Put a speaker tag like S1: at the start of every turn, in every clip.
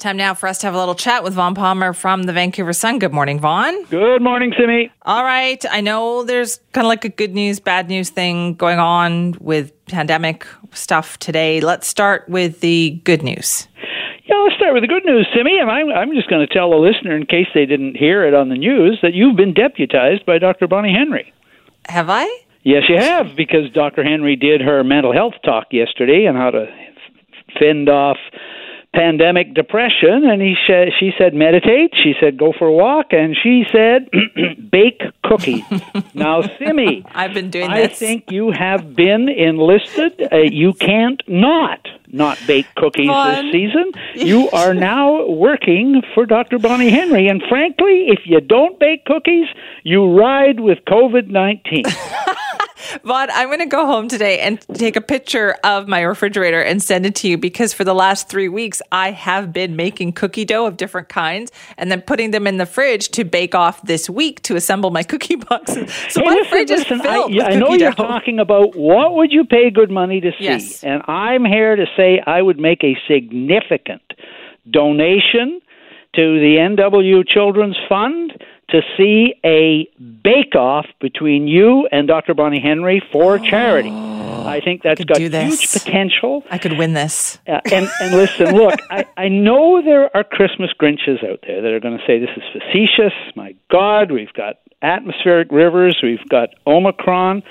S1: Time now for us to have a little chat with Vaughn Palmer from the Vancouver Sun. Good morning, Vaughn.
S2: Good morning, Simi.
S1: All right. I know there's kind of like a good news, bad news thing going on with pandemic stuff today. Let's start with the good news.
S2: Yeah, let's start with the good news, Simi. And I'm, I'm just going to tell the listener, in case they didn't hear it on the news, that you've been deputized by Dr. Bonnie Henry.
S1: Have I?
S2: Yes, you have, because Dr. Henry did her mental health talk yesterday on how to fend off pandemic depression and he sh- she said meditate. She said go for a walk. And she said bake cookies. Now simi
S1: i've been doing
S2: I
S1: this.
S2: i think you have been enlisted. Uh, you can't not not bake cookies
S1: Fun.
S2: this season. You are now working for dr bonnie henry. And frankly if you don't bake cookies you ride with covid-19
S1: Vaughn, I'm going to go home today and take a picture of my refrigerator and send it to you because for the last three weeks, I have been making cookie dough of different kinds and then putting them in the fridge to bake off this week to assemble my cookie boxes. So
S2: hey,
S1: my
S2: listen,
S1: fridge is
S2: listen,
S1: filled
S2: I,
S1: with
S2: I know you're talking about what would you pay good money to see,
S1: Yes.
S2: and I'm here to say I would make a significant donation to the NW Children's Fund to see a bake off between you and Dr. Bonnie Henry for charity. I think that's got
S1: this.
S2: huge potential.
S1: I could win this.
S2: Uh, and and listen, look, I, I know there are Christmas Grinches out there that are going to say this is facetious. My God, we've got atmospheric rivers, we've got Omicron.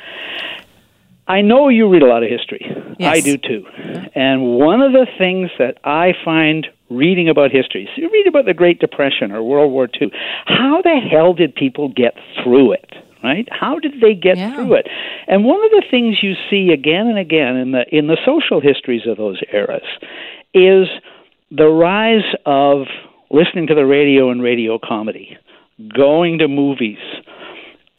S2: I know you read a lot of history.
S1: Yes.
S2: I do too. And one of the things that I find reading about history, so you read about the Great Depression or World War II, how the hell did people get through it? Right? How did they get
S1: Yeah.
S2: through it? And one of the things you see again and again in the in the social histories of those eras is the rise of listening to the radio and radio comedy, going to movies,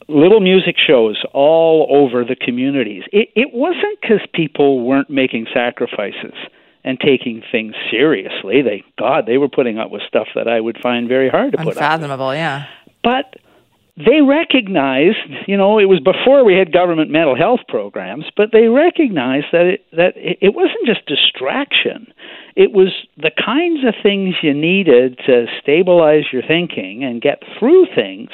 S2: little music shows all over the communities. It, it wasn't because people weren't making sacrifices and taking things seriously. They, God, they were putting up with stuff that I would find very hard to put up. with.
S1: Unfathomable, yeah.
S2: But they recognized, you know, it was before we had government mental health programs, but they recognized that it, that it wasn't just distraction. It was the kinds of things you needed to stabilize your thinking and get through things.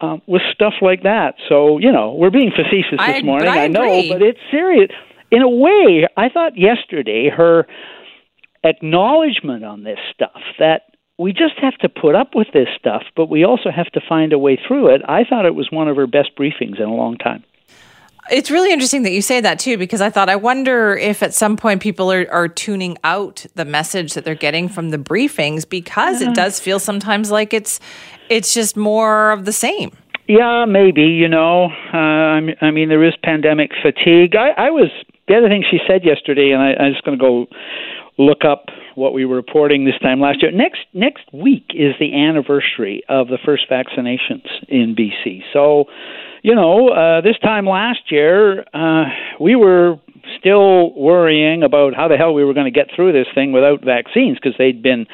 S2: Um, with stuff like that, so you know we're being facetious
S1: I-
S2: this morning.
S1: but I
S2: know, but it's serious. In a way, I thought yesterday her acknowledgement on this stuff that we just have to put up with this stuff, but we also have to find a way through it. I thought it was one of her best briefings in a long time.
S1: It's really interesting that you say that too, because I thought, I wonder if at some point people are, are tuning out the message that they're getting from the briefings because it does feel sometimes like it's it's just more of the same.
S2: Yeah, maybe. You know, uh, I mean- I mean, there is pandemic fatigue. I, I was the other thing she said yesterday, and I, I'm just going to go look up what we were reporting this time last year. Next next week is the anniversary of the first vaccinations in BC. So, you know, uh, this time last year, uh, we were still worrying about how the hell we were going to get through this thing without vaccines because they'd been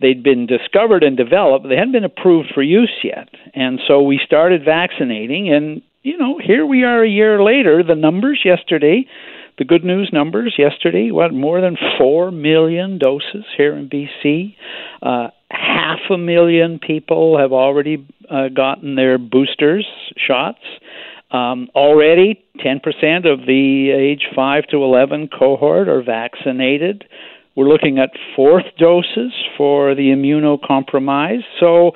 S2: they'd been discovered and developed, they hadn't been approved for use yet. And so we started vaccinating, and you know, here we are a year later. The numbers yesterday, the good news numbers yesterday, what more than four million doses here in BC. Uh, half a million people have already uh, gotten their boosters shots. Um, already, 10% of the age 5 to 11 cohort are vaccinated. We're looking at fourth doses for the immunocompromised. So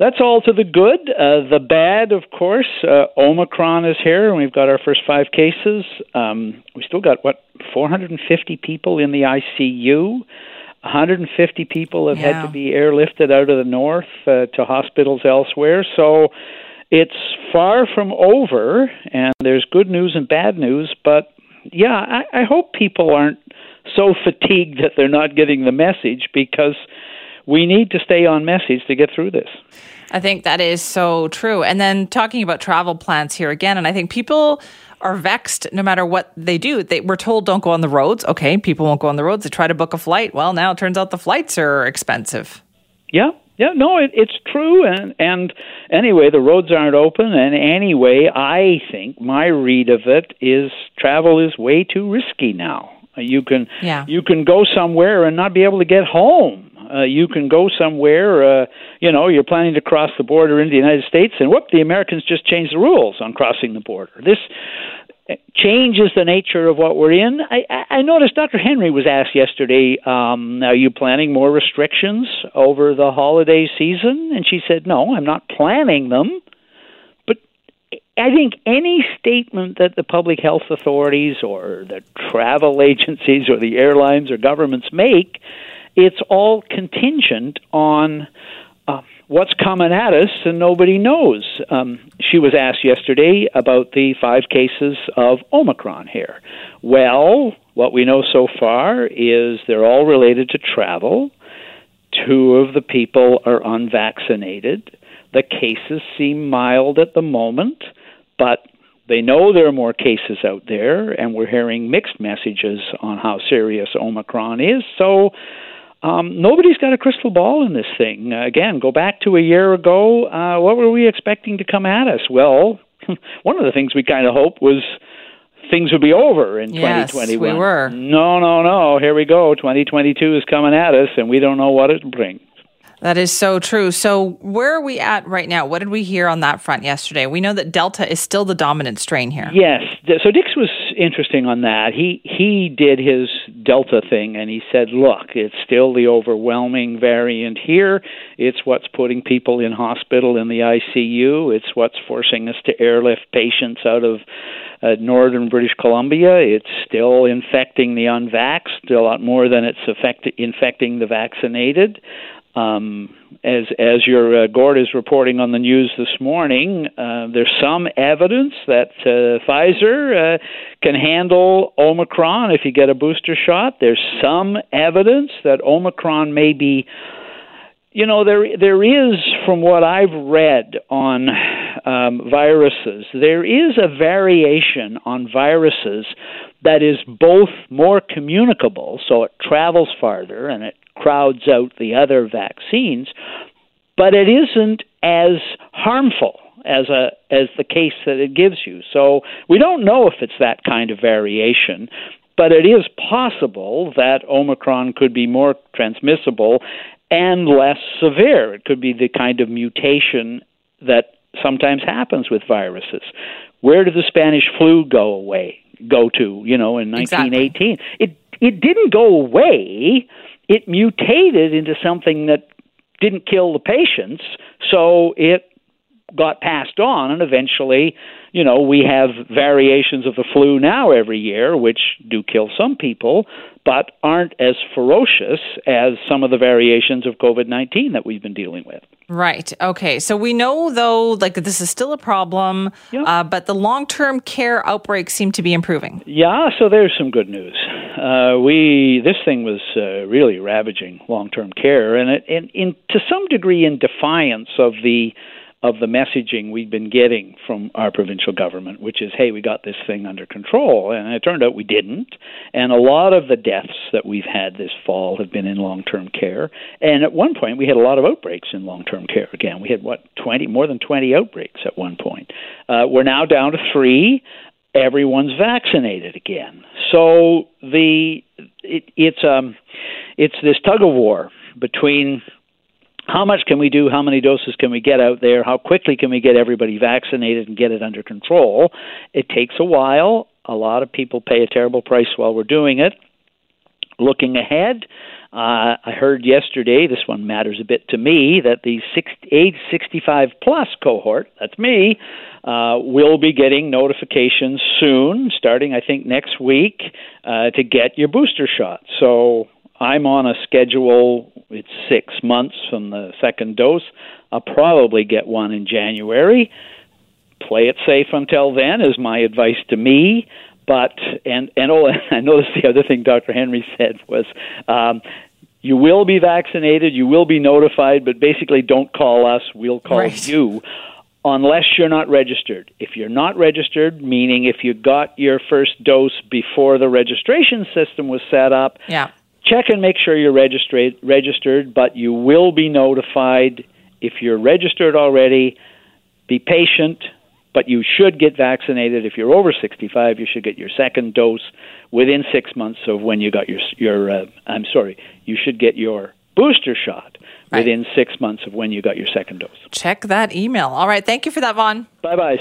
S2: that's all to the good. Uh, the bad, of course, uh, Omicron is here, and we've got our first five cases. Um, we still got, what, 450 people in the ICU? 150 people have
S1: Yeah.
S2: had to be airlifted out of the north uh, to hospitals elsewhere. So it's far from over, and there's good news and bad news. But yeah, I, I hope people aren't so fatigued that they're not getting the message because we need to stay on message to get through this.
S1: I think that is so true. And then talking about travel plans here again, and I think people are vexed no matter what they do. They we're told don't go on the roads. Okay, people won't go on the roads. They try to book a flight. Well, now it turns out the flights are expensive.
S2: Yeah, yeah, no, it, it's true, and and anyway, the roads aren't open, and anyway, I think my read of it is travel is way too risky now. You can
S1: Yeah.
S2: you can go somewhere and not be able to get home. Uh, you can go somewhere, uh, you know, you're planning to cross the border into the United States, and whoop, the Americans just changed the rules on crossing the border. This changes the nature of what we're in. I, I noticed Dr. Henry was asked yesterday, um, "Are you planning more restrictions over the holiday season?" And she said, "No, I'm not planning them." But I think any statement that the public health authorities or the travel agencies or the airlines or governments make, it's all contingent on uh, what's coming at us and nobody knows. Um, she was asked yesterday about the five cases of Omicron here. Well, what we know so far is they're all related to travel. Two of the people are unvaccinated. The cases seem mild at the moment, but they know there are more cases out there, and we're hearing mixed messages on how serious Omicron is. So, um, nobody's got a crystal ball in this thing. Uh, again, go back to a year ago. Uh, what were we expecting to come at us? Well, one of the things we kind of hoped was things would be over in
S1: yes,
S2: 2021.
S1: We were.
S2: No, no, no. Here we go. 2022 is coming at us, and we don't know what it'll bring.
S1: That is so true. So, where are we at right now? What did we hear on that front yesterday? We know that Delta is still the dominant strain here.
S2: Yes. So Dix was interesting on that. He he did his Delta thing, and he said, "Look, it's still the overwhelming variant here. It's what's putting people in hospital in the ICU. It's what's forcing us to airlift patients out of." Uh, northern British Columbia. It's still infecting the unvaxxed a lot more than it's affect- infecting the vaccinated. Um, as as your uh, Gord is reporting on the news this morning, uh, there's some evidence that uh, Pfizer uh, can handle Omicron if you get a booster shot. There's some evidence that Omicron may be, you know, there there is from what I've read on um, viruses, there is a variation on viruses that is both more communicable, so it travels farther and it crowds out the other vaccines, but it isn't as harmful as a as the case that it gives you. So we don't know if it's that kind of variation, but it is possible that Omicron could be more transmissible and less severe. It could be the kind of mutation that sometimes happens with viruses. Where did the Spanish flu go away? Go to, you know, in 1918. Exactly. It it didn't go away it mutated into something that didn't kill the patients, so it got passed on, and eventually, you know, we have variations of the flu now every year, which do kill some people, but aren't as ferocious as some of the variations of COVID 19 that we've been dealing with.
S1: Right. Okay. So we know, though, like this is still a problem, yeah. uh, but the long term care outbreaks seem to be improving.
S2: Yeah. So there's some good news uh, we this thing was uh, really ravaging long-term care, and it, and in to some degree in defiance of the of the messaging we've been getting from our provincial government, which is, hey, we got this thing under control. And it turned out we didn't. And a lot of the deaths that we've had this fall have been in long term care. And at one point, we had a lot of outbreaks in long term care again. We had, what, 20, more than 20 outbreaks at one point. Uh, we're now down to three everyone's vaccinated again. So the it, it's um it's this tug of war between how much can we do, how many doses can we get out there, how quickly can we get everybody vaccinated and get it under control. It takes a while. A lot of people pay a terrible price while we're doing it. Looking ahead, uh, I heard yesterday, this one matters a bit to me, that the six, age 65 plus cohort, that's me, uh, will be getting notifications soon, starting I think next week, uh, to get your booster shot. So I'm on a schedule. It's six months from the second dose. I'll probably get one in January. Play it safe until then is my advice to me. But and and oh, I noticed the other thing Dr. Henry said was. Um, you will be vaccinated, you will be notified, but basically don't call us, we'll call right. you unless you're not registered. If you're not registered, meaning if you got your first dose before the registration system was set up,
S1: yeah.
S2: Check and make sure you're registered registered, but you will be notified if you're registered already. Be patient, but you should get vaccinated. If you're over 65, you should get your second dose within 6 months of when you got your your uh, I'm sorry, you should get your booster shot within six months of when you got your second dose.
S1: Check that email. All right. Thank you for that, Vaughn.
S2: Bye bye.